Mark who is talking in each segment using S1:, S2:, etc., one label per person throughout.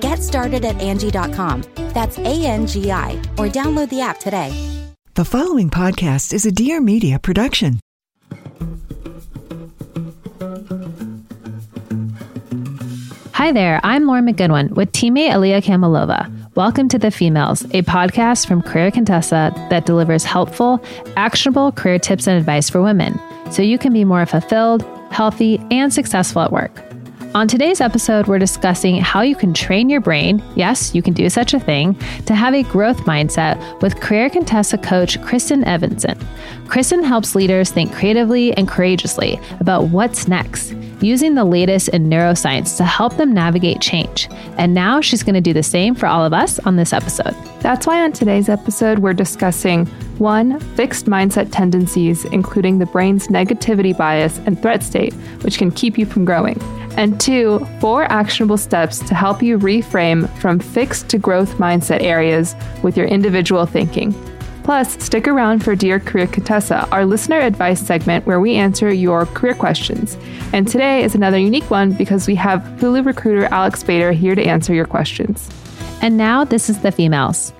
S1: Get started at Angie.com. That's A N G I, or download the app today.
S2: The following podcast is a Dear Media production.
S3: Hi there, I'm Lauren McGoodwin with teammate Aliyah Kamalova. Welcome to The Femails, a podcast from Career Contessa that delivers helpful, actionable career tips and advice for women so you can be more fulfilled, healthy, and successful at work. On today's episode, we're discussing how you can train your brain, yes, you can do such a thing, to have a growth mindset with Career Contessa coach Kristin Evenson. Kristin helps leaders think creatively and courageously about what's next, using the latest in neuroscience to help them navigate change. And now she's going to do the same for all of us on this episode.
S4: That's why on today's episode, we're discussing one, fixed mindset tendencies, including the brain's negativity bias and threat state, which can keep you from growing. And two, four actionable steps to help you reframe from fixed to growth mindset areas with your individual thinking. Plus, stick around for Dear Career Contessa, our listener advice segment where we answer your career questions. And today is another unique one because we have Hulu recruiter Alex Bader here to answer your questions.
S3: And now this is The Femails.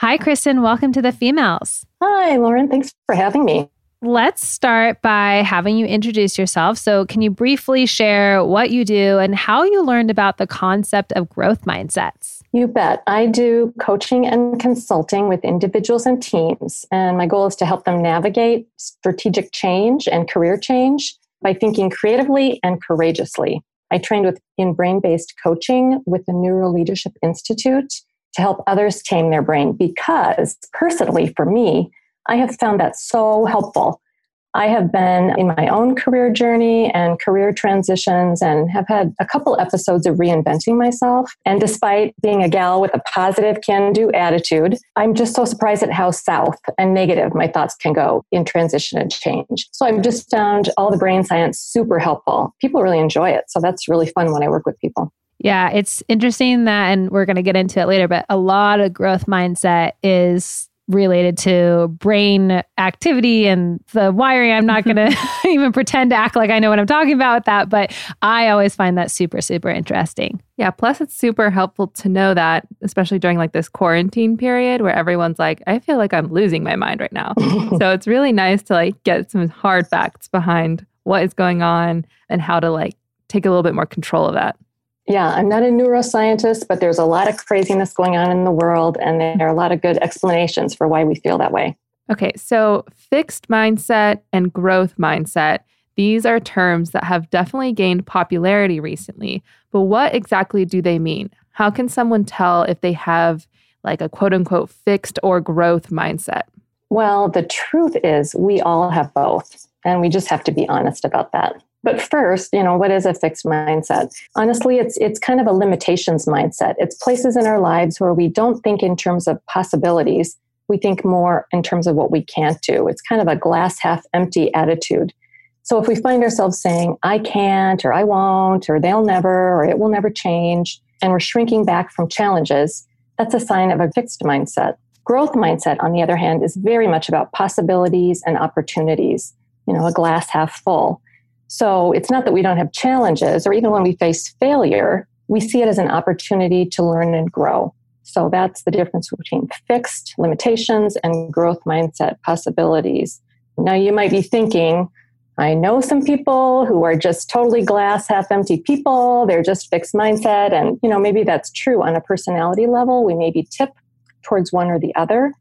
S3: Hi, Kristin. Welcome to The Femails.
S5: Hi, Lauren. Thanks for having me.
S3: Let's start by having you introduce yourself. So, can you briefly share what you do and how you learned about the concept of growth mindsets?
S5: You bet. I do coaching and consulting with individuals and teams. And my goal is to help them navigate strategic change and career change by thinking creatively and courageously. I trained with in brain based coaching with the Neuro Leadership Institute to help others tame their brain because personally, for me, I have found that so helpful. I have been in my own career journey and career transitions and have had a couple episodes of reinventing myself. And despite being a gal with a positive can do attitude, I'm just so surprised at how south and negative my thoughts can go in transition and change. So I've just found all the brain science super helpful. People really enjoy it. So that's really fun when I work with people.
S3: Yeah, it's interesting that, and we're going to get into it later, but a lot of growth mindset is related to brain activity and the wiring. I'm not going to even pretend to act like I know what I'm talking about with that, but I always find that super, super interesting.
S4: Yeah. Plus, it's super helpful to know that, especially during like this quarantine period where everyone's like, I feel like I'm losing my mind right now. so it's really nice to like get some hard facts behind what is going on and how to like take a little bit more control of that.
S5: Yeah, I'm not a neuroscientist, but there's a lot of craziness going on in the world, and there are a lot of good explanations for why we feel that way.
S4: Okay, so fixed mindset and growth mindset, these are terms that have definitely gained popularity recently. But what exactly do they mean? How can someone tell if they have like a quote unquote fixed or growth mindset?
S5: Well, the truth is, we all have both, and we just have to be honest about that. But first, you know, what is a fixed mindset? Honestly, it's it's kind of a limitations mindset. It's places in our lives where we don't think in terms of possibilities. We think more in terms of what we can't do. It's kind of a glass half empty attitude. So if we find ourselves saying, I can't, or I won't, or they'll never, or it will never change, and we're shrinking back from challenges, that's a sign of a fixed mindset. Growth mindset, on the other hand, is very much about possibilities and opportunities, you know, a glass half full. So it's not that we don't have challenges, or even when we face failure, we see it as an opportunity to learn and grow. So that's the difference between fixed limitations and growth mindset possibilities. Now you might be thinking, I know some people who are just totally glass half empty people. They're just fixed mindset. And, you know, maybe that's true on a personality level. We maybe tip towards one or the other.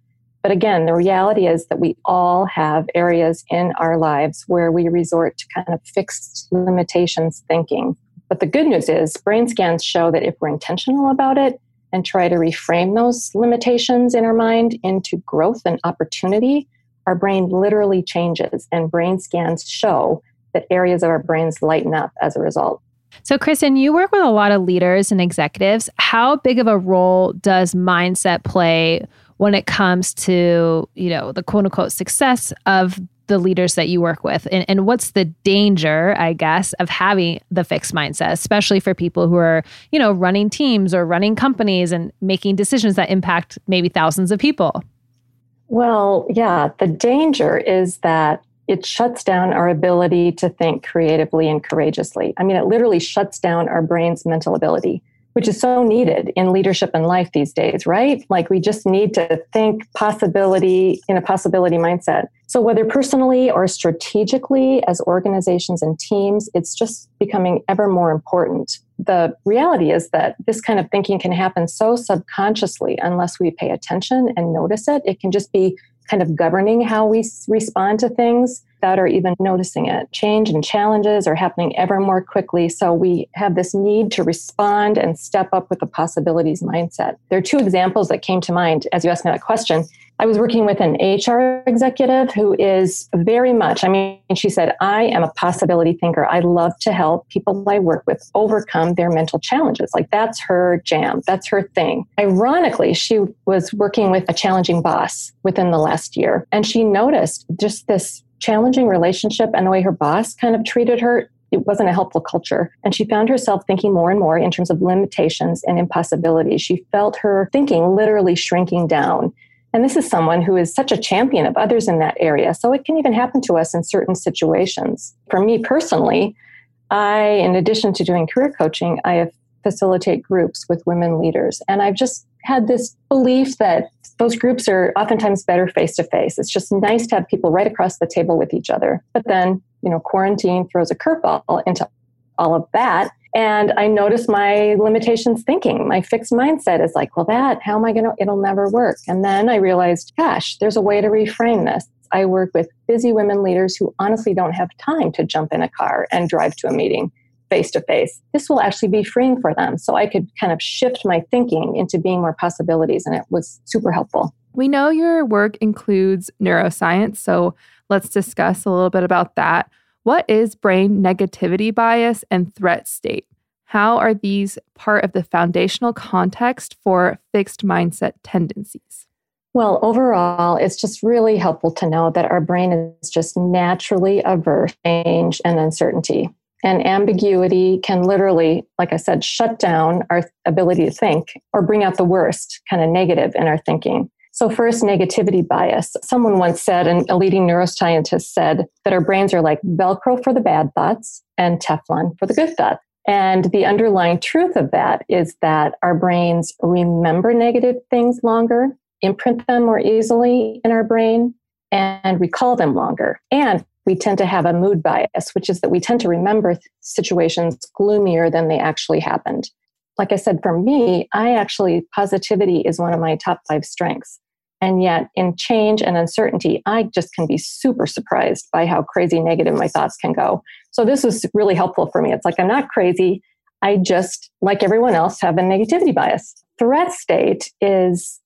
S5: But again, the reality is that we all have areas in our lives where we resort to kind of fixed limitations thinking. But the good news is, brain scans show that if we're intentional about it and try to reframe those limitations in our mind into growth and opportunity, our brain literally changes, and brain scans show that areas of our brains lighten up as a result.
S3: So, Kristin, you work with a lot of leaders and executives. How big of a role does mindset play when it comes to, you know, the quote unquote success of the leaders that you work with? And, and what's the danger, I guess, of having the fixed mindset, especially for people who are, you know, running teams or running companies and making decisions that impact maybe thousands of people?
S5: Well, yeah, the danger is that it shuts down our ability to think creatively and courageously. I mean, it literally shuts down our brain's mental ability which is so needed in leadership and life these days, right? Like we just need to think possibility in a possibility mindset. So, whether personally or strategically as organizations and teams, it's just becoming ever more important. The reality is that this kind of thinking can happen so subconsciously unless we pay attention and notice it. It can just be kind of governing how we respond to things without our even noticing it. Change and challenges are happening ever more quickly. So we have this need to respond and step up with the possibilities mindset. There are two examples that came to mind as you asked me that question. I was working with an HR executive who is very much, I mean, she said, I am a possibility thinker. I love to help people I work with overcome their mental challenges. Like that's her jam, that's her thing. Ironically, she was working with a challenging boss within the last year, and she noticed just this challenging relationship and the way her boss kind of treated her it wasn't a helpful culture. And she found herself thinking more and more in terms of limitations and impossibilities. She felt her thinking literally shrinking down. And this is someone who is such a champion of others in that area. So it can even happen to us in certain situations. For me personally, I, in addition to doing career coaching, I have facilitate groups with women leaders. And I've just had this belief that those groups are oftentimes better face to face. It's just nice to have people right across the table with each other. But then, you know, quarantine throws a curveball into all of that. And I notice my limitations thinking. My fixed mindset is like, well, that, how am I going to, it'll never work. And then I realized, gosh, there's a way to reframe this. I work with busy women leaders who honestly don't have time to jump in a car and drive to a meeting face to face, this will actually be freeing for them. So I could kind of shift my thinking into being more possibilities, and it was super helpful.
S4: We know your work includes neuroscience, so let's discuss a little bit about that. What is brain negativity bias and threat state? How are these part of the foundational context for fixed mindset tendencies?
S5: Well, overall, it's just really helpful to know that our brain is just naturally averse to change and uncertainty. And ambiguity can literally, like I said, shut down our ability to think or bring out the worst, kind of negative in our thinking. So, first, negativity bias. Someone once said, and a leading neuroscientist said, that our brains are like Velcro for the bad thoughts and Teflon for the good thoughts. And the underlying truth of that is that our brains remember negative things longer, imprint them more easily in our brain, and recall them longer. And we tend to have a mood bias, which is that we tend to remember situations gloomier than they actually happened. Like I said, for me, I actually, positivity is one of my top five strengths. And yet, in change and uncertainty, I just can be super surprised by how crazy negative my thoughts can go. So, this was really helpful for me. It's like I'm not crazy. I just, like everyone else, have a negativity bias. Threat state is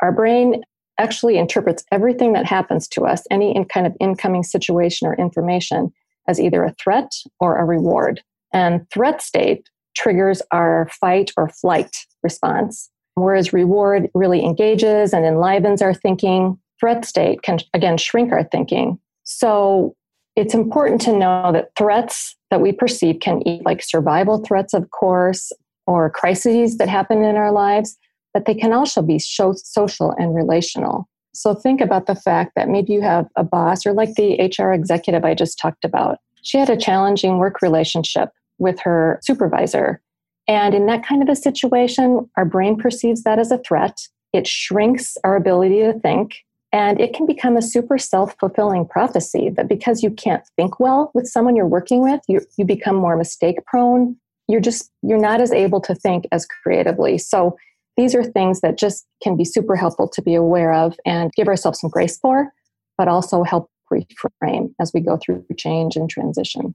S5: our brain actually interprets everything that happens to us, any in kind of incoming situation or information, as either a threat or a reward. And threat state triggers our fight or flight response, whereas reward really engages and enlivens our thinking. Threat state can, again, shrink our thinking. So it's important to know that threats that we perceive can be like survival threats, of course, or crises that happen in our lives but they can also be social and relational. So think about the fact that maybe you have a boss or like the HR executive I just talked about. She had a challenging work relationship with her supervisor. And in that kind of a situation, our brain perceives that as a threat. It shrinks our ability to think. And it can become a super self fulfilling prophecy that because you can't think well with someone you're working with, you, you become more mistake prone. You're just, you're not as able to think as creatively. So these are things that just can be super helpful to be aware of and give ourselves some grace for, but also help reframe as we go through change and transition.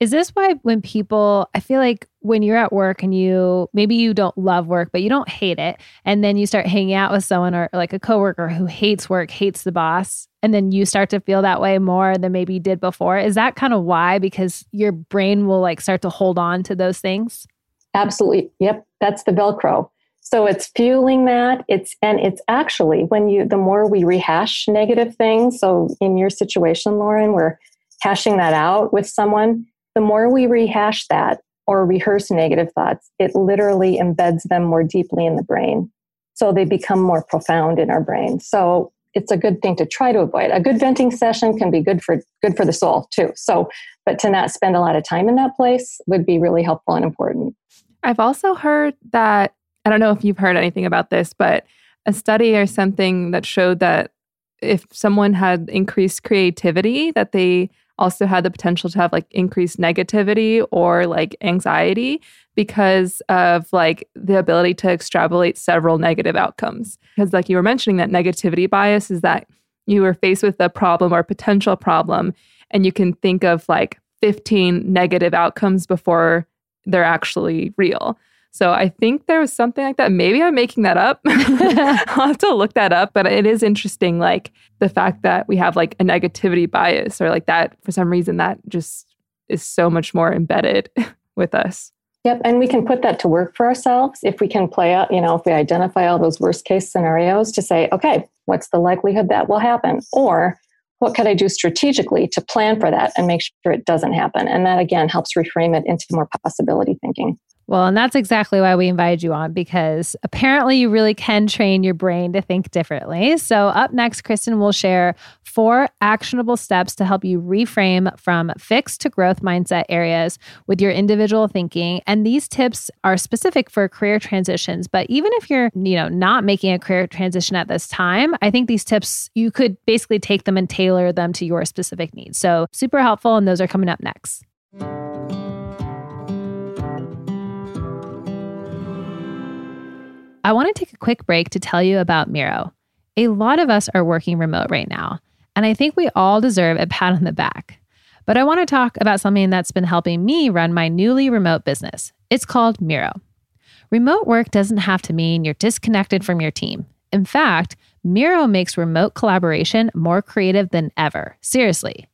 S3: Is this why when people, I feel like when you're at work and you maybe you don't love work, but you don't hate it, and then you start hanging out with someone or like a coworker who hates work, hates the boss, and then you start to feel that way more than maybe you did before? Is that kind of why? Because your brain will like start to hold on to those things?
S5: Absolutely. Yep. That's the Velcro. So it's fueling that. It's and it's actually when you the more we rehash negative things. So in your situation, Lauren, we're hashing that out with someone the more we rehash that or rehearse negative thoughts, it literally embeds them more deeply in the brain. So they become more profound in our brain. So it's a good thing to try to avoid. A good venting session can be good for good for the soul too. So, but to not spend a lot of time in that place would be really helpful and important.
S4: I've also heard that I don't know if you've heard anything about this, but a study or something that showed that if someone had increased creativity, that they also had the potential to have like increased negativity or like anxiety because of like the ability to extrapolate several negative outcomes. Because, like you were mentioning, that negativity bias is that you are faced with a problem or potential problem, and you can think of like 15 negative outcomes before they're actually real. So I think there was something like that. Maybe I'm making that up. I'll have to look that up. But it is interesting, like the fact that we have like a negativity bias or like that for some reason that just is so much more embedded with us.
S5: Yep. And we can put that to work for ourselves if we can play out, you know, if we identify all those worst case scenarios to say, okay, what's the likelihood that will happen? Or what could I do strategically to plan for that and make sure it doesn't happen? And that again helps reframe it into more possibility thinking.
S3: Well, and that's exactly why we invited you on because apparently you really can train your brain to think differently. So, up next, Kristin will share four actionable steps to help you reframe from fixed to growth mindset areas with your individual thinking. And these tips are specific for career transitions, but even if you're, you know, not making a career transition at this time, I think these tips you could basically take them and tailor them to your specific needs. So, super helpful and those are coming up next. I want to take a quick break to tell you about Miro. A lot of us are working remote right now, and I think we all deserve a pat on the back. But I want to talk about something that's been helping me run my newly remote business. It's called Miro. Remote work doesn't have to mean you're disconnected from your team. In fact, Miro makes remote collaboration more creative than ever. Seriously.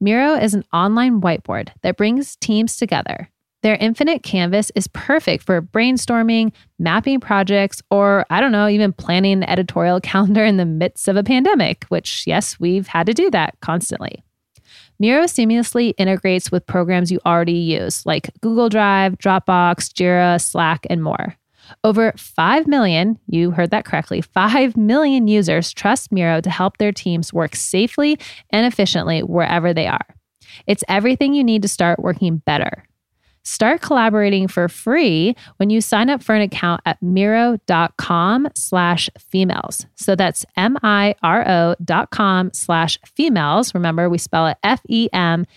S3: Miro is an online whiteboard that brings teams together their infinite canvas is perfect for brainstorming, mapping projects, or I don't know, even planning an editorial calendar in the midst of a pandemic, which, yes, we've had to do that constantly. Miro seamlessly integrates with programs you already use, like Google Drive, Dropbox, Jira, Slack, and more. Over 5 million, you heard that correctly, 5 million users trust Miro to help their teams work safely and efficiently wherever they are. It's everything you need to start working better. Start collaborating for free when you sign up for an account at miro.com slash femails. So that's M-I-R-O dot com slash femails. Remember, we spell it F-E-M-A-I-L-S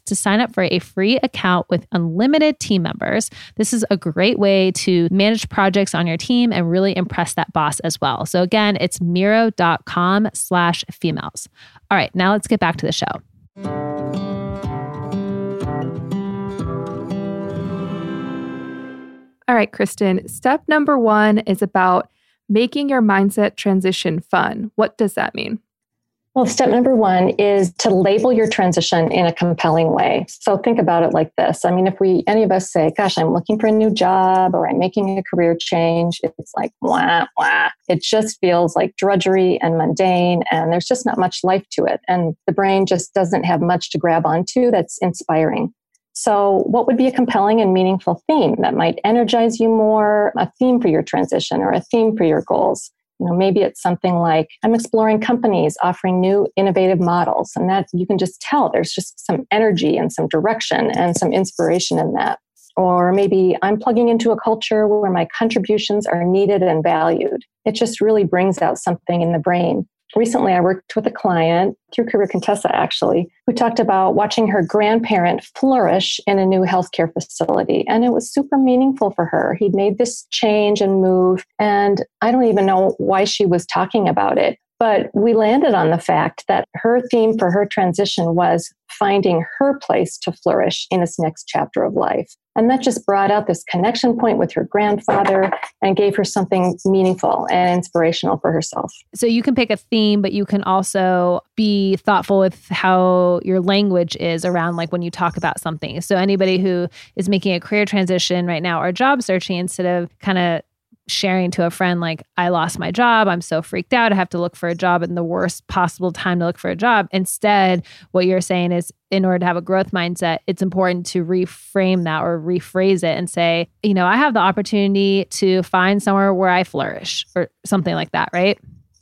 S3: to sign up for a free account with unlimited team members. This is a great way to manage projects on your team and really impress that boss as well. So again, it's miro.com slash femails. All right, now let's get back to the show.
S4: All right, Kristin, step number one is about making your mindset transition fun. What does that mean?
S5: Well, step number one is to label your transition in a compelling way. So think about it like this. I mean, if we, any of us say, gosh, I'm looking for a new job or I'm making a career change, it's like, wah, wah. It just feels like drudgery and mundane, and there's just not much life to it. And the brain just doesn't have much to grab onto that's inspiring. So, what would be a compelling and meaningful theme that might energize you more? A theme for your transition or a theme for your goals? You know, maybe it's something like I'm exploring companies offering new innovative models, and that you can just tell there's just some energy and some direction and some inspiration in that. Or maybe I'm plugging into a culture where my contributions are needed and valued. It just really brings out something in the brain. Recently, I worked with a client through Career Contessa, actually, who talked about watching her grandparent flourish in a new healthcare facility. And it was super meaningful for her. He'd made this change and move. And I don't even know why she was talking about it. But we landed on the fact that her theme for her transition was finding her place to flourish in this next chapter of life. And that just brought out this connection point with her grandfather and gave her something meaningful and inspirational for herself.
S3: So you can pick a theme, but you can also be thoughtful with how your language is around like when you talk about something. So anybody who is making a career transition right now or job searching, instead of kind of sharing to a friend like i lost my job i'm so freaked out i have to look for a job in the worst possible time to look for a job instead what you're saying is in order to have a growth mindset it's important to reframe that or rephrase it and say you know i have the opportunity to find somewhere where i flourish or something like that right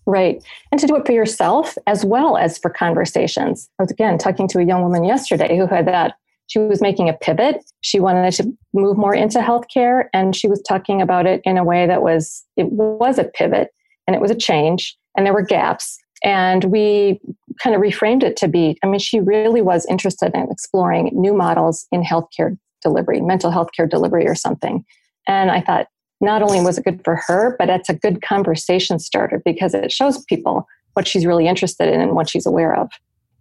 S5: Right. And to do it for yourself as well as for conversations. I was again talking to a young woman yesterday who had that she was making a pivot. She wanted to move more into healthcare, and she was talking about it in a way that was it was a pivot and it was a change, and there were gaps. And we kind of reframed it to be I mean, she really was interested in exploring new models in healthcare delivery, mental health care delivery, or something. And I thought, not only was it good for her, but it's a good conversation starter because it shows people what she's really interested in and what she's aware of.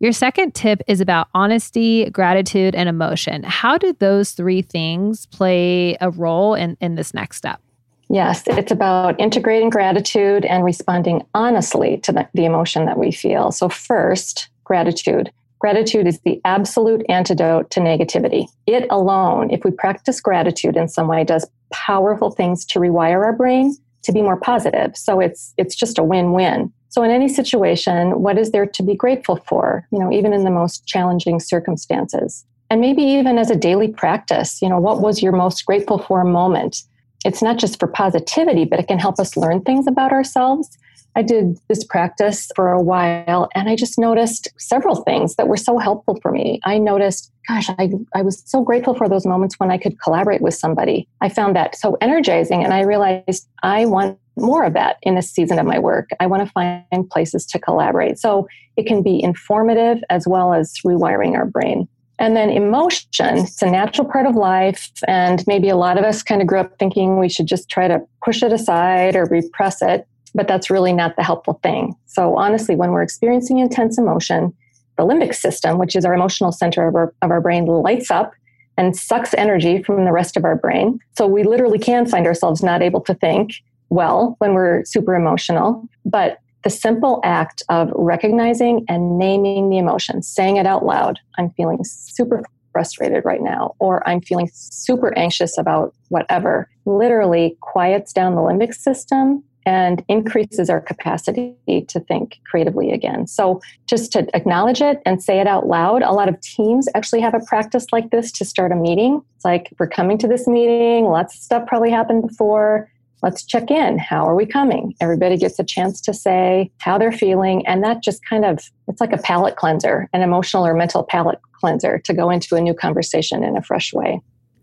S3: Your second tip is about honesty, gratitude, and emotion. How do those three things play a role in, in this next step?
S5: Yes, it's about integrating gratitude and responding honestly to the, the emotion that we feel. So, first, gratitude. Gratitude is the absolute antidote to negativity. It alone, if we practice gratitude in some way, does powerful things to rewire our brain to be more positive. So it's it's just a win-win. So, in any situation, what is there to be grateful for, you know, even in the most challenging circumstances? And maybe even as a daily practice, you know, what was your most grateful for moment? It's not just for positivity, but it can help us learn things about ourselves. I did this practice for a while and I just noticed several things that were so helpful for me. I noticed, gosh, I, I was so grateful for those moments when I could collaborate with somebody. I found that so energizing and I realized I want more of that in this season of my work. I want to find places to collaborate. So it can be informative as well as rewiring our brain. And then emotion, it's a natural part of life. And maybe a lot of us kind of grew up thinking we should just try to push it aside or repress it, but that's really not the helpful thing. So honestly, when we're experiencing intense emotion, the limbic system, which is our emotional center of our, of our brain, lights up and sucks energy from the rest of our brain. So we literally can find ourselves not able to think well when we're super emotional, but the simple act of recognizing and naming the emotion, saying it out loud, I'm feeling super frustrated right now, or I'm feeling super anxious about whatever, literally quiets down the limbic system and increases our capacity to think creatively again. So, just to acknowledge it and say it out loud, a lot of teams actually have a practice like this to start a meeting. It's like, we're coming to this meeting, lots of stuff probably happened before let's check in. How are we coming? Everybody gets a chance to say how they're feeling. And that just kind of, it's like a palate cleanser, an emotional or mental palate cleanser to go into a new conversation in a fresh way.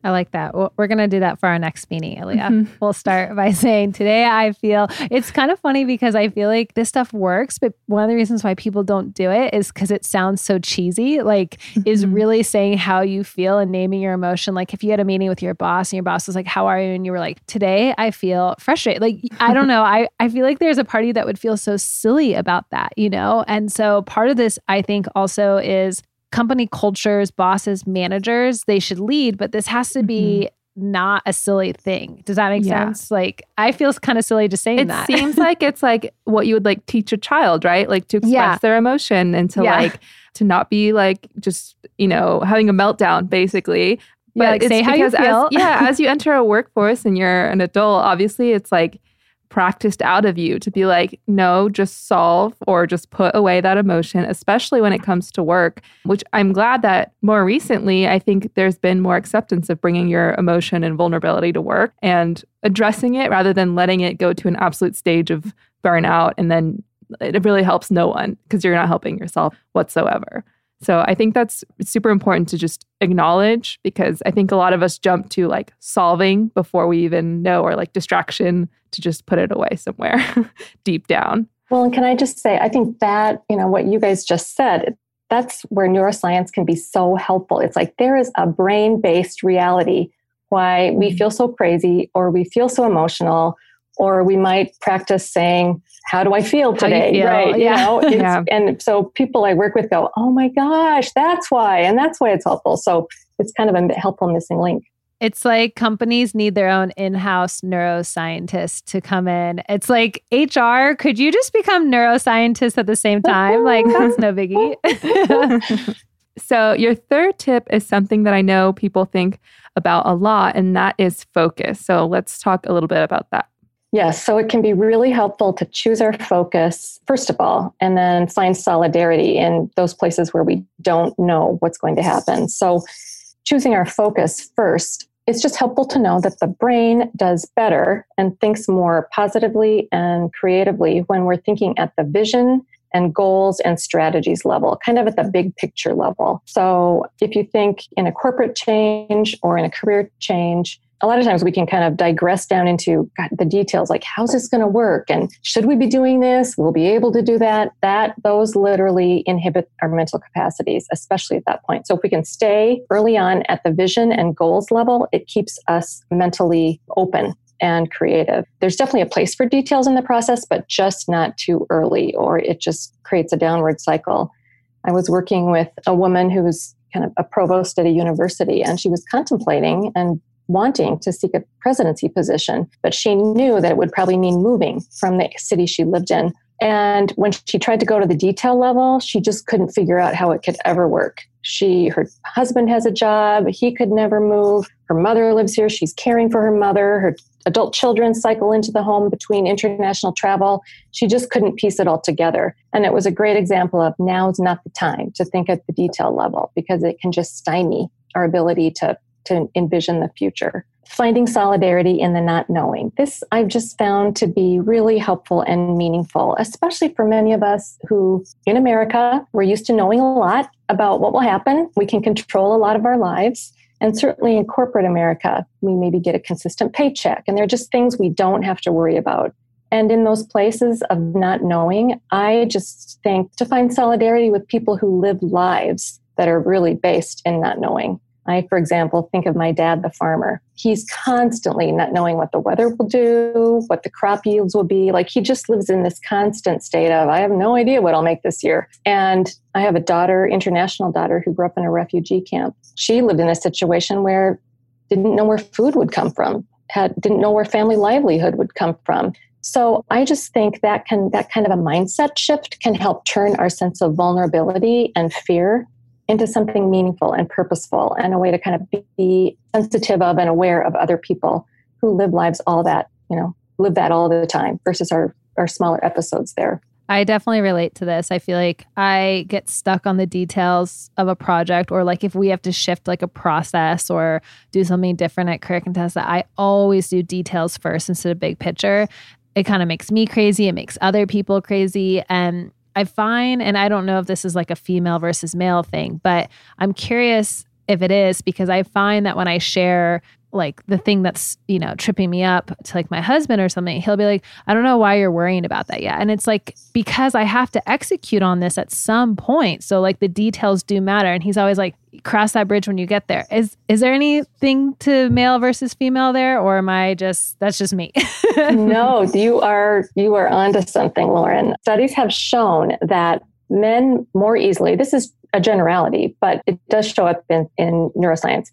S3: I like that. We're going to do that for our next meeting, Aleah. Mm-hmm. We'll start by saying, Today I feel it's kind of funny because I feel like this stuff works, but one of the reasons why people don't do it is because it sounds so cheesy. Like, mm-hmm. is really saying how you feel and naming your emotion. Like, if you had a meeting with your boss and your boss was like, How are you? And you were like, Today I feel frustrated. Like, I don't know. I, I feel like there's a party that would feel so silly about that, you know? And so part of this, I think, also is company cultures, bosses, managers, they should lead, but this has to be mm-hmm. not a silly thing. Does that make yeah. sense? Like I feel kind of silly just saying
S4: it
S3: that.
S4: It seems like it's like what you would like teach a child, right? Like to express yeah. their emotion and to yeah. like to not be like just, you know, having a meltdown basically.
S3: But yeah, like say how you feel.
S4: As, yeah, as you enter a workforce and you're an adult, obviously it's like practiced out of you to be like, no, just solve or just put away that emotion, especially when it comes to work, which I'm glad that more recently, I think there's been more acceptance of bringing your emotion and vulnerability to work and addressing it rather than letting it go to an absolute stage of burnout. And then it really helps no one because you're not helping yourself whatsoever. So I think that's super important to just acknowledge because I think a lot of us jump to like solving before we even know or like distraction to just put it away somewhere deep down.
S5: Well, and can I just say, I think that, you know, what you guys just said, that's where neuroscience can be so helpful. It's like there is a brain based reality why we mm-hmm. feel so crazy or we feel so emotional or we might practice saying how do i feel today
S4: feel?
S5: right
S4: yeah.
S5: you know yeah. and so people i work with go oh my gosh that's why and that's why it's helpful so it's kind of a helpful missing link
S3: it's like companies need their own in-house neuroscientist to come in. It's like HR, could you just become neuroscientists at the same time? like that's no biggie.
S4: so your third tip is something that I know people think about a lot and that is focus. So let's talk a little bit about that.
S5: Yes, so it can be really helpful to choose our focus, first of all, and then find solidarity in those places where we don't know what's going to happen. So, choosing our focus first, it's just helpful to know that the brain does better and thinks more positively and creatively when we're thinking at the vision and goals and strategies level, kind of at the big picture level. So, if you think in a corporate change or in a career change, a lot of times we can kind of digress down into the details like how's this going to work? And should we be doing this? We'll be able to do that. That those literally inhibit our mental capacities especially at that point. So if we can stay early on at the vision and goals level it keeps us mentally open and creative. There's definitely a place for details in the process but just not too early or it just creates a downward cycle. I was working with a woman who was kind of a provost at a university and she was contemplating and wanting to seek a presidency position, but she knew that it would probably mean moving from the city she lived in. And when she tried to go to the detail level, she just couldn't figure out how it could ever work. She, her husband has a job, he could never move. Her mother lives here, she's caring for her mother. Her adult children cycle into the home between international travel. She just couldn't piece it all together. And it was a great example of now's not the time to think at the detail level because it can just stymie our ability to to envision the future. Finding solidarity in the not knowing. This I've just found to be really helpful and meaningful, especially for many of us who in America, we're used to knowing a lot about what will happen. We can control a lot of our lives. And certainly in corporate America, we maybe get a consistent paycheck, and they're just things we don't have to worry about. And in those places of not knowing, I just think to find solidarity with people who live lives that are really based in not knowing. I, for example, think of my dad, the farmer. He's constantly not knowing what the weather will do, what the crop yields will be. Like he just lives in this constant state of, I have no idea what I'll make this year. And I have a daughter, international daughter, who grew up in a refugee camp. She lived in a situation where didn't know where food would come from, had didn't know where family livelihood would come from. So I just think that can that kind of a mindset shift can help turn our sense of vulnerability and fear into something meaningful and purposeful and a way to kind of be sensitive of and aware of other people who live lives all that, you know, live that all the time versus our, our smaller episodes there.
S3: I definitely relate to this. I feel like I get stuck on the details of a project or like if we have to shift like a process or do something different at Career Contessa, I always do details first instead of big picture. It kind of makes me crazy. It makes other people crazy. And I find, and I don't know if this is like a female versus male thing, but I'm curious if it is because I find that when I share like the thing that's you know tripping me up to like my husband or something he'll be like i don't know why you're worrying about that yet. And it's like because i have to execute on this at some point so like the details do matter and he's always like cross that bridge when you get there. Is is there anything to male versus female there or am i just that's just me?
S5: No you are you are onto something lauren. Studies have shown that men more easily this is a generality but it does show up in, in neuroscience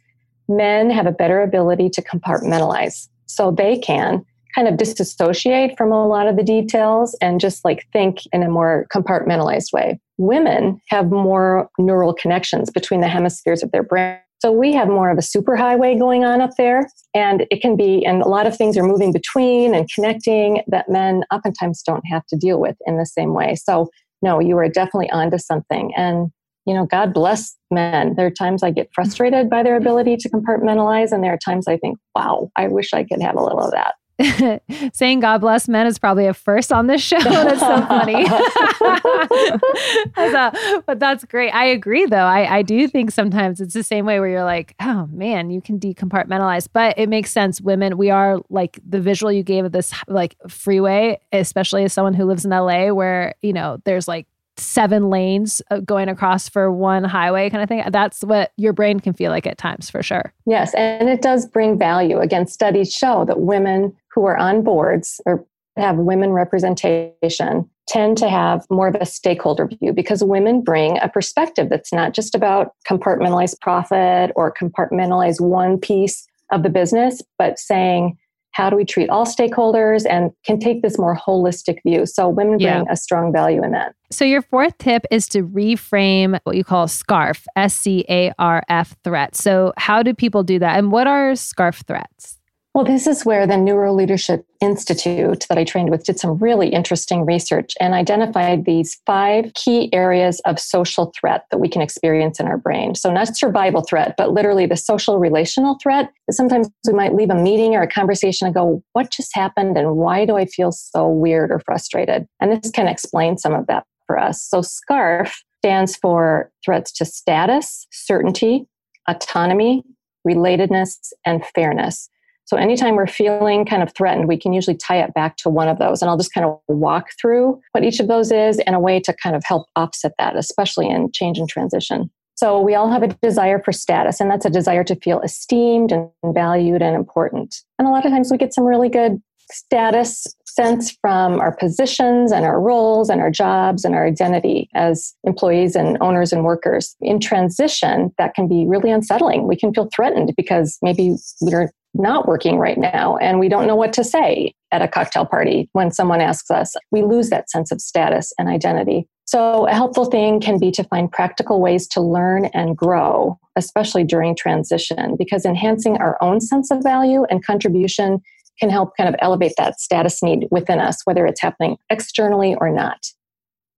S5: men have a better ability to compartmentalize. So they can kind of disassociate from a lot of the details and just like think in a more compartmentalized way. Women have more neural connections between the hemispheres of their brain. So we have more of a superhighway going on up there. And it can be, and a lot of things are moving between and connecting that men oftentimes don't have to deal with in the same way. So, no, you are definitely onto something. And you know, God bless men. There are times I get frustrated by their ability to compartmentalize, and there are times I think, wow, I wish I could have a little of that.
S3: saying God bless men is probably a first on this show. That's so funny. but that's great. I agree, though. I, I do think sometimes it's the same way where you're like, oh man, you can decompartmentalize. But it makes sense. Women, we are like the visual you gave of this like freeway, especially as someone who lives in LA, where, you know, there's like seven lanes uh, going across for one highway kind of thing. That's what your brain can feel like at times for sure.
S5: Yes. And it does bring value. Again, studies show that women who are on boards or have women representation tend to have more of a stakeholder view because women bring a perspective that's not just about compartmentalized profit or compartmentalize one piece of the business, but saying, how do we treat all stakeholders and can take this more holistic view. So women bring yeah. a strong value in that.
S3: So your fourth tip is to reframe what you call scarf s-c-a-r-f threat so how do people do that? And what are scarf threats
S5: well, this is where the Neuro Leadership Institute that I trained with did some really interesting research and identified these five key areas of social threat that we can experience in our brain. So, not survival threat, but literally the social relational threat. Sometimes we might leave a meeting or a conversation and go, What just happened? And why do I feel so weird or frustrated? And this can explain some of that for us. So, SCARF stands for threats to status, certainty, autonomy, relatedness, and fairness. So anytime we're feeling kind of threatened, we can usually tie it back to one of those. And I'll just kind of walk through what each of those is and a way to kind of help offset that, especially in change and transition. So we all have a desire for status, and that's a desire to feel esteemed and valued and important. And a lot of times we get some really good status sense from our positions and our roles and our jobs and our identity as employees and owners and workers. In transition, that can be really unsettling. We can feel threatened because maybe we're not working right now and we don't know what to say at a cocktail party when someone asks us. We lose that sense of status and identity. So, a helpful thing can be to find practical ways to learn and grow, especially during transition, because enhancing our own sense of value and contribution can help kind of elevate that status need within us, whether it's happening externally or not.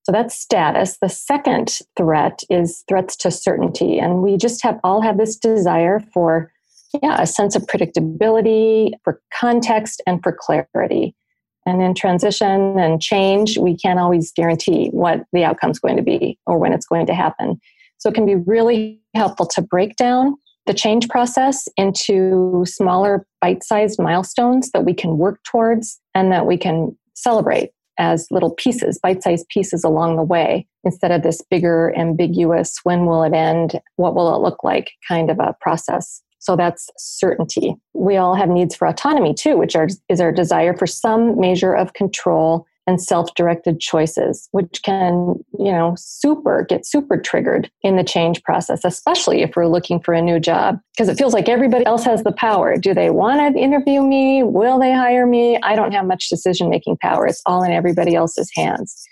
S5: So that's status. The second threat is threats to certainty. And we just have all have this desire for yeah, a sense of predictability, for context, and for clarity. And in transition and change, we can't always guarantee what the outcome is going to be or when it's going to happen. So it can be really helpful to break down the change process into smaller bite sized milestones that we can work towards and that we can celebrate as little pieces, bite sized pieces along the way, instead of this bigger, ambiguous, when will it end? What will it look like kind of a process. So that's certainty. We all have needs for autonomy too, which are, is our desire for some measure of control and self-directed choices which can you know super get super triggered in the change process especially if we're looking for a new job. Because it feels like everybody else has the power. Do they want to interview me? Will they hire me? I don't have much decision making power. It's all in everybody else's hands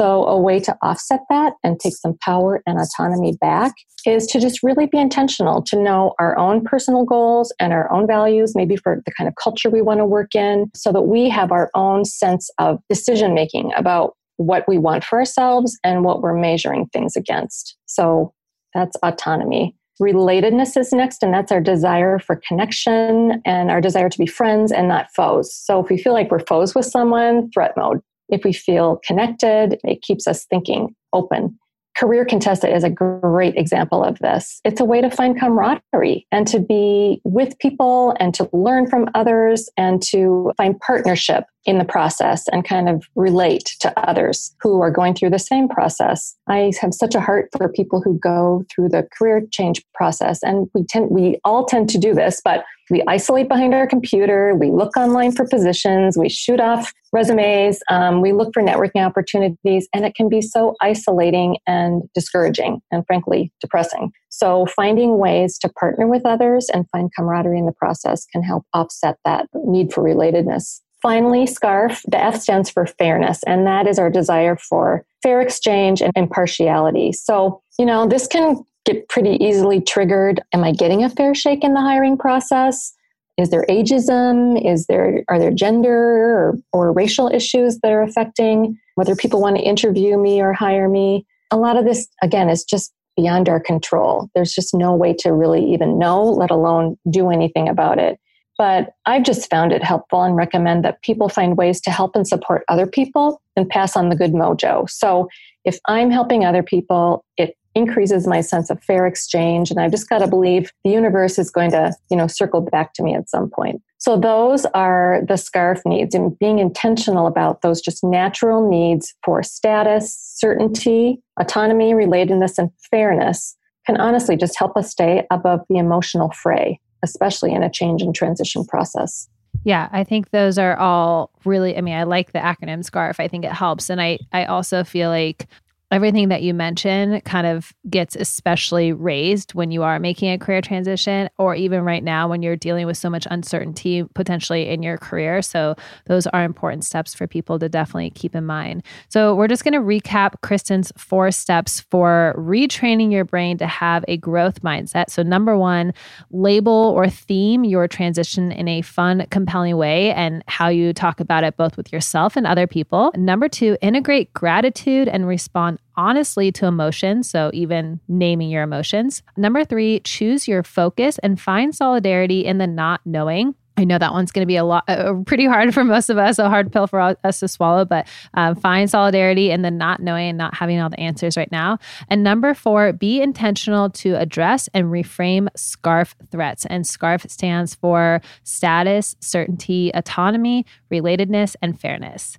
S5: so, a way to offset that and take some power and autonomy back is to just really be intentional to know our own personal goals and our own values, maybe for the kind of culture we want to work in, so that we have our own sense of decision making about what we want for ourselves and what we're measuring things against. So, that's autonomy. Relatedness is next, and that's our desire for connection and our desire to be friends and not foes. So, if we feel like we're foes with someone, threat mode. If we feel connected, it keeps us thinking open. Career Contessa is a great example of this. It's a way to find camaraderie and to be with people and to learn from others and to find partnership in the process and kind of relate to others who are going through the same process. I have such a heart for people who go through the career change process and we tend we all tend to do this, but we isolate behind our computer, we look online for positions, we shoot off resumes, um, we look for networking opportunities, and it can be so isolating and discouraging and frankly depressing. So, finding ways to partner with others and find camaraderie in the process can help offset that need for relatedness. Finally, SCARF, the F stands for fairness, and that is our desire for fair exchange and impartiality. So, you know, this can get pretty easily triggered. Am I getting a fair shake in the hiring process? Is there ageism? Is there are there gender or, or racial issues that are affecting whether people want to interview me or hire me? A lot of this, again, is just beyond our control. There's just no way to really even know, let alone do anything about it. but I've just found it helpful and recommend that people find ways to help and support other people and pass on the good mojo. So if I'm helping other people, it increases my sense of fair exchange and I've just got to believe the universe is going to, you know, circle back to me at some point. So those are the scarf needs and being intentional about those just natural needs for status, certainty, autonomy, relatedness and fairness can honestly just help us stay above the emotional fray, especially in a change and transition process.
S3: Yeah, I think those are all really I mean, I like the acronym SCARF. I think it helps and I I also feel like everything that you mentioned kind of gets especially raised when you are making a career transition or even right now when you're dealing with so much uncertainty potentially in your career. So those are important steps for people to definitely keep in mind. So we're just going to recap Kristin's four steps for retraining your brain to have a growth mindset. So number one label or theme your transition in a fun compelling way and how you talk about it both with yourself and other people. Number two integrate gratitude and respond honestly to emotions. So, even naming your emotions. Number three, choose your focus and find solidarity in the not knowing. I know that one's going to be a lot, uh, pretty hard for most of us, a hard pill for us to swallow, but um, find solidarity in the not knowing and not having all the answers right now. And number four, be intentional to address and reframe SCARF threats. And SCARF stands for status, certainty, autonomy, relatedness, and fairness.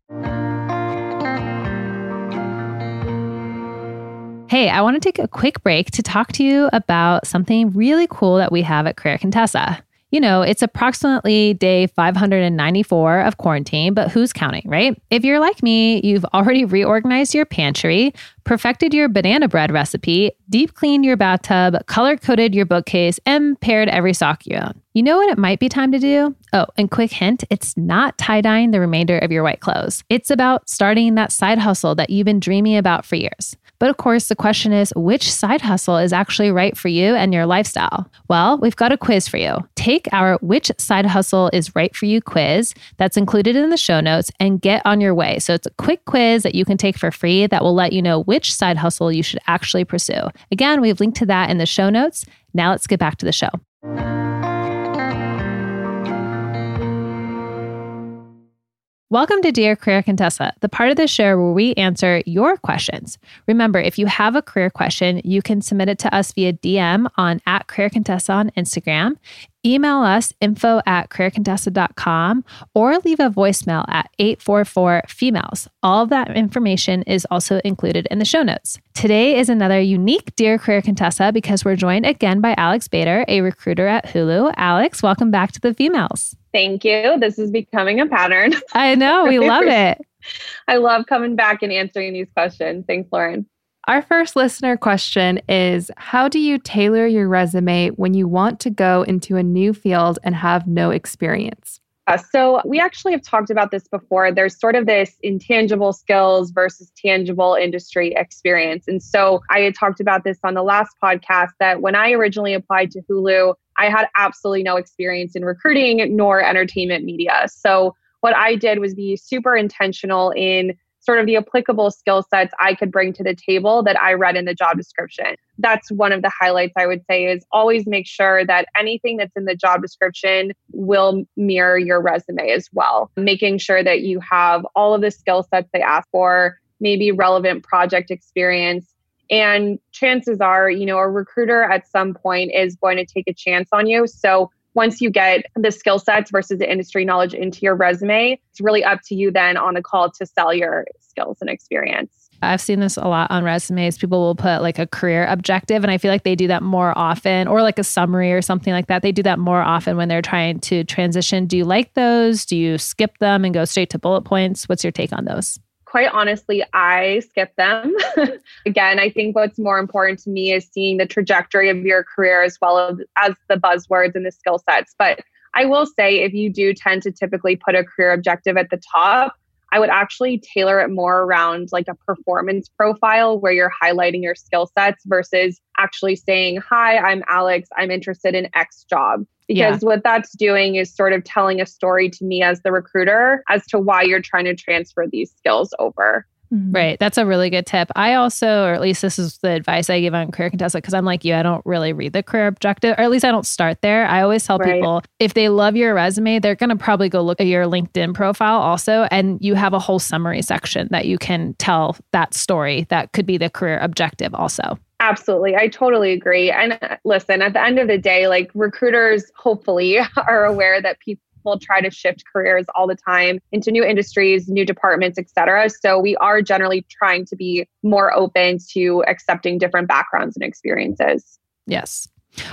S3: Hey, I want to take a quick break to talk to you about something really cool that we have at Career Contessa. You know, it's approximately day 594 of quarantine, but who's counting, right? If you're like me, you've already reorganized your pantry, perfected your banana bread recipe, deep cleaned your bathtub, color coded your bookcase, and paired every sock you own. You know what it might be time to do? Oh, and quick hint it's not tie dyeing the remainder of your white clothes. It's about starting that side hustle that you've been dreaming about for years. But of course, the question is which side hustle is actually right for you and your lifestyle? Well, we've got a quiz for you. Take our Which Side Hustle is Right for You quiz that's included in the show notes and get on your way. So it's a quick quiz that you can take for free that will let you know which side hustle you should actually pursue. Again, we've linked to that in the show notes. Now let's get back to the show. Welcome to Dear Career Contessa, the part of the show where we answer your questions. Remember, if you have a career question, you can submit it to us via DM on at Career Contessa on Instagram, email us info at careercontessa.com, or leave a voicemail at 844 femails. All of that information is also included in the show notes. Today is another unique Dear Career Contessa because we're joined again by Alex Bader, a recruiter at Hulu. Alex, welcome back to the Femails.
S6: Thank you. This is becoming a pattern.
S3: I know. We love it.
S6: I love coming back and answering these questions. Thanks, Lauren.
S4: Our first listener question is How do you tailor your resume when you want to go into a new field and have no experience?
S6: Uh, so, we actually have talked about this before. There's sort of this intangible skills versus tangible industry experience. And so, I had talked about this on the last podcast that when I originally applied to Hulu, I had absolutely no experience in recruiting nor entertainment media. So, what I did was be super intentional in sort of the applicable skill sets I could bring to the table that I read in the job description. That's one of the highlights I would say is always make sure that anything that's in the job description will mirror your resume as well. Making sure that you have all of the skill sets they ask for, maybe relevant project experience, and chances are, you know, a recruiter at some point is going to take a chance on you. So once you get the skill sets versus the industry knowledge into your resume, it's really up to you then on the call to sell your skills and experience.
S3: I've seen this a lot on resumes. People will put like a career objective, and I feel like they do that more often, or like a summary or something like that. They do that more often when they're trying to transition. Do you like those? Do you skip them and go straight to bullet points? What's your take on those?
S6: Quite honestly, I skip them. Again, I think what's more important to me is seeing the trajectory of your career as well as, the buzzwords and the skill sets. But I will say, if you do tend to typically put a career objective at the top, I would actually tailor it more around like a performance profile where you're highlighting your skill sets versus actually saying, Hi, I'm Alex. I'm interested in X job because yeah. what that's doing is sort of telling a story to me as the recruiter as to why you're trying to transfer these skills over.
S3: Mm-hmm. Right. That's a really good tip. I also, or at least this is the advice I give on Career Contessa, because I'm like you, I don't really read the career objective, or at least I don't start there. I always tell right. people if they love your resume, they're going to probably go look at your LinkedIn profile also. And you have a whole summary section that you can tell that story that could be the career objective also.
S6: Absolutely. I totally agree. And uh, listen, at the end of the day, like recruiters hopefully are aware that people try to shift careers all the time into new industries, new departments, etc. So we are generally trying to be more open to accepting different backgrounds and experiences.
S3: Yes.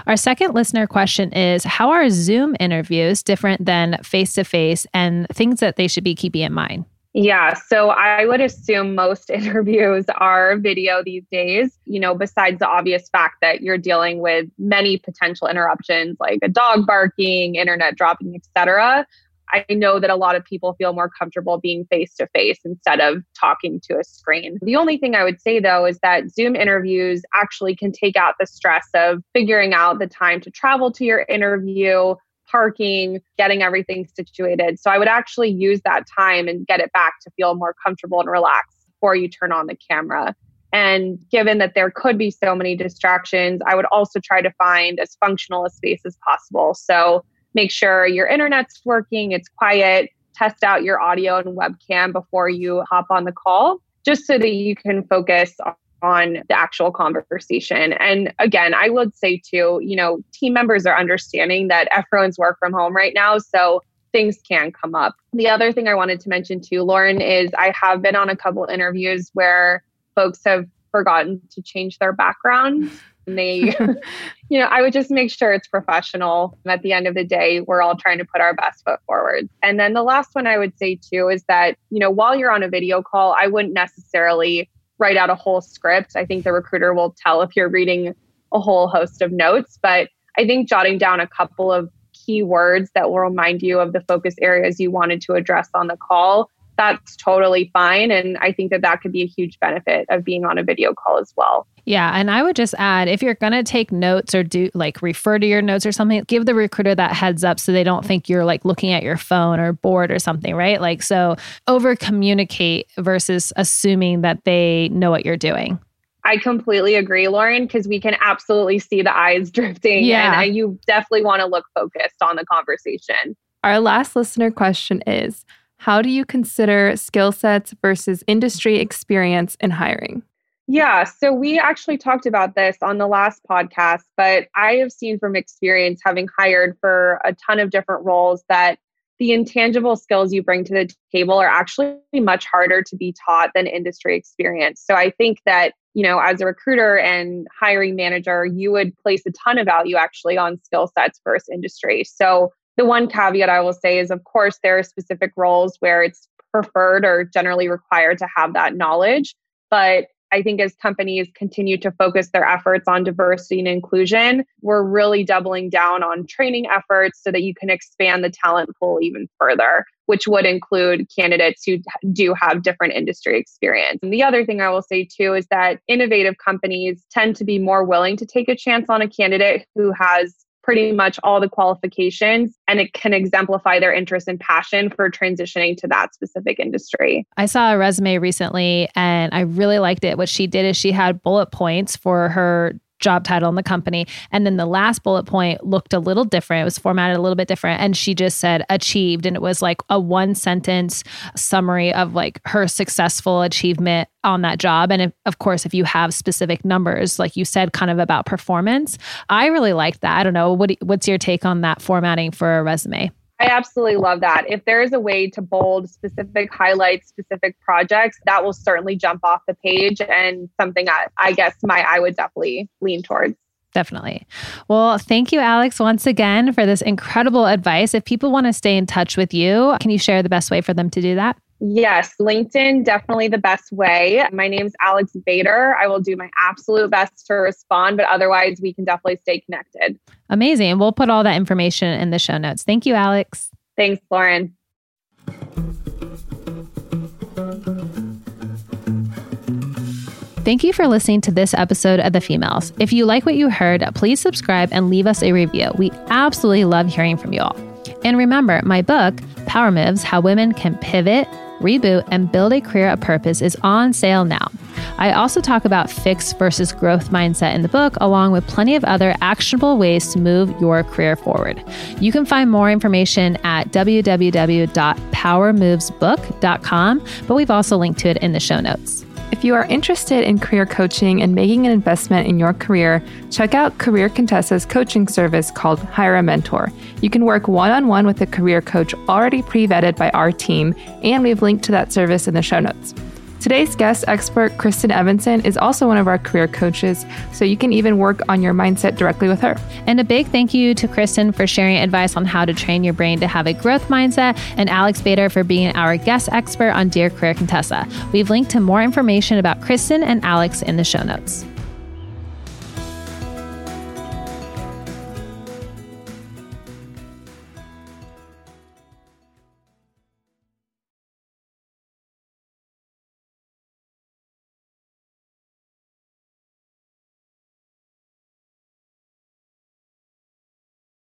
S3: Our second listener question is How are Zoom interviews different than face to face and things that they should be keeping in mind?
S6: Yeah, so I would assume most interviews are video these days, you know, besides the obvious fact that you're dealing with many potential interruptions like a dog barking, internet dropping, etc. I know that a lot of people feel more comfortable being face to face instead of talking to a screen. The only thing I would say though is that Zoom interviews actually can take out the stress of figuring out the time to travel to your interview, parking, getting everything situated. So I would actually use that time and get it back to feel more comfortable and relaxed before you turn on the camera. And given that there could be so many distractions, I would also try to find as functional a space as possible. So make sure your internet's working, it's quiet, test out your audio and webcam before you hop on the call, just so that you can focus on the actual conversation. And again, I would say too, you know, team members are understanding that everyone's work from home right now. So things can come up. The other thing I wanted to mention too, Lauren, is I have been on a couple interviews where folks have forgotten to change their background. And they, you know, I would just make sure it's professional. At the end of the day, we're all trying to put our best foot forward. And then the last one I would say too is that, you know, while you're on a video call, I wouldn't necessarily write out a whole script. I think the recruiter will tell if you're reading a whole host of notes, but I think jotting down a couple of key words that will remind you of the focus areas you wanted to address on the call, that's totally fine. And I think that that could be a huge benefit of being on a video call as well.
S3: Yeah. And I would just add if you're going to take notes or do like refer to your notes or something, give the recruiter that heads up so they don't think you're like looking at your phone or bored or something, right? Like, so over communicate versus assuming that they know what you're doing.
S6: I completely agree, Lauren, because we can absolutely see the eyes drifting. Yeah. And you definitely want to look focused on the conversation.
S4: Our last listener question is How do you consider skill sets versus industry experience in hiring?
S6: Yeah, so we actually talked about this on the last podcast, but I have seen from experience having hired for a ton of different roles that the intangible skills you bring to the table are actually much harder to be taught than industry experience. So I think that, you know, as a recruiter and hiring manager, you would place a ton of value actually on skill sets versus industry. So the one caveat I will say is, of course, there are specific roles where it's preferred or generally required to have that knowledge. But I think as companies continue to focus their efforts on diversity and inclusion, we're really doubling down on training efforts so that you can expand the talent pool even further, which would include candidates who do have different industry experience. And the other thing I will say too is that innovative companies tend to be more willing to take a chance on a candidate who has pretty much all the qualifications and it can exemplify their interest and passion for transitioning to that specific industry.
S3: I saw a resume recently and I really liked it. What she did is she had bullet points for her job title in the company. And then the last bullet point looked a little different. It was formatted a little bit different. And she just said achieved. And it was like a one sentence summary of like her successful achievement on that job. And if, of course, if you have specific numbers, like you said, kind of about performance, I really liked that. I don't know. What, what's your take on that formatting for a resume?
S6: I absolutely love that. If there is a way to bold specific highlights, specific projects, that will certainly jump off the page and something I, I guess my I would definitely lean towards.
S3: Definitely. Well, thank you, Alex, once again for this incredible advice. If people want to stay in touch with you, can you share the best way for them to do that?
S6: Yes, LinkedIn definitely the best way. My name is Alex Bader. I will do my absolute best to respond, but otherwise, we can definitely stay connected.
S3: Amazing. We'll put all that information in the show notes. Thank you, Alex.
S6: Thanks, Lauren.
S3: Thank you for listening to this episode of The Femails. If you like what you heard, please subscribe and leave us a review. We absolutely love hearing from you all. And remember, my book, Power Moves How Women Can Pivot, Reboot, and Build a Career of Purpose is on sale now. I also talk about fixed versus growth mindset in the book, along with plenty of other actionable ways to move your career forward. You can find more information at www.powermovesbook.com, but we've also linked to it in the show notes.
S4: If you are interested in career coaching and making an investment in your career, check out Career Contessa's coaching service called Hire a Mentor. You can work one on one with a career coach already pre vetted by our team, and we've linked to that service in the show notes. Today's guest expert, Kristin Evenson, is also one of our career coaches, so you can even work on your mindset directly with her.
S3: And a big thank you to Kristin for sharing advice on how to train your brain to have a growth mindset, and Alex Bader for being our guest expert on Dear Career Contessa. We've linked to more information about Kristin and Alex in the show notes.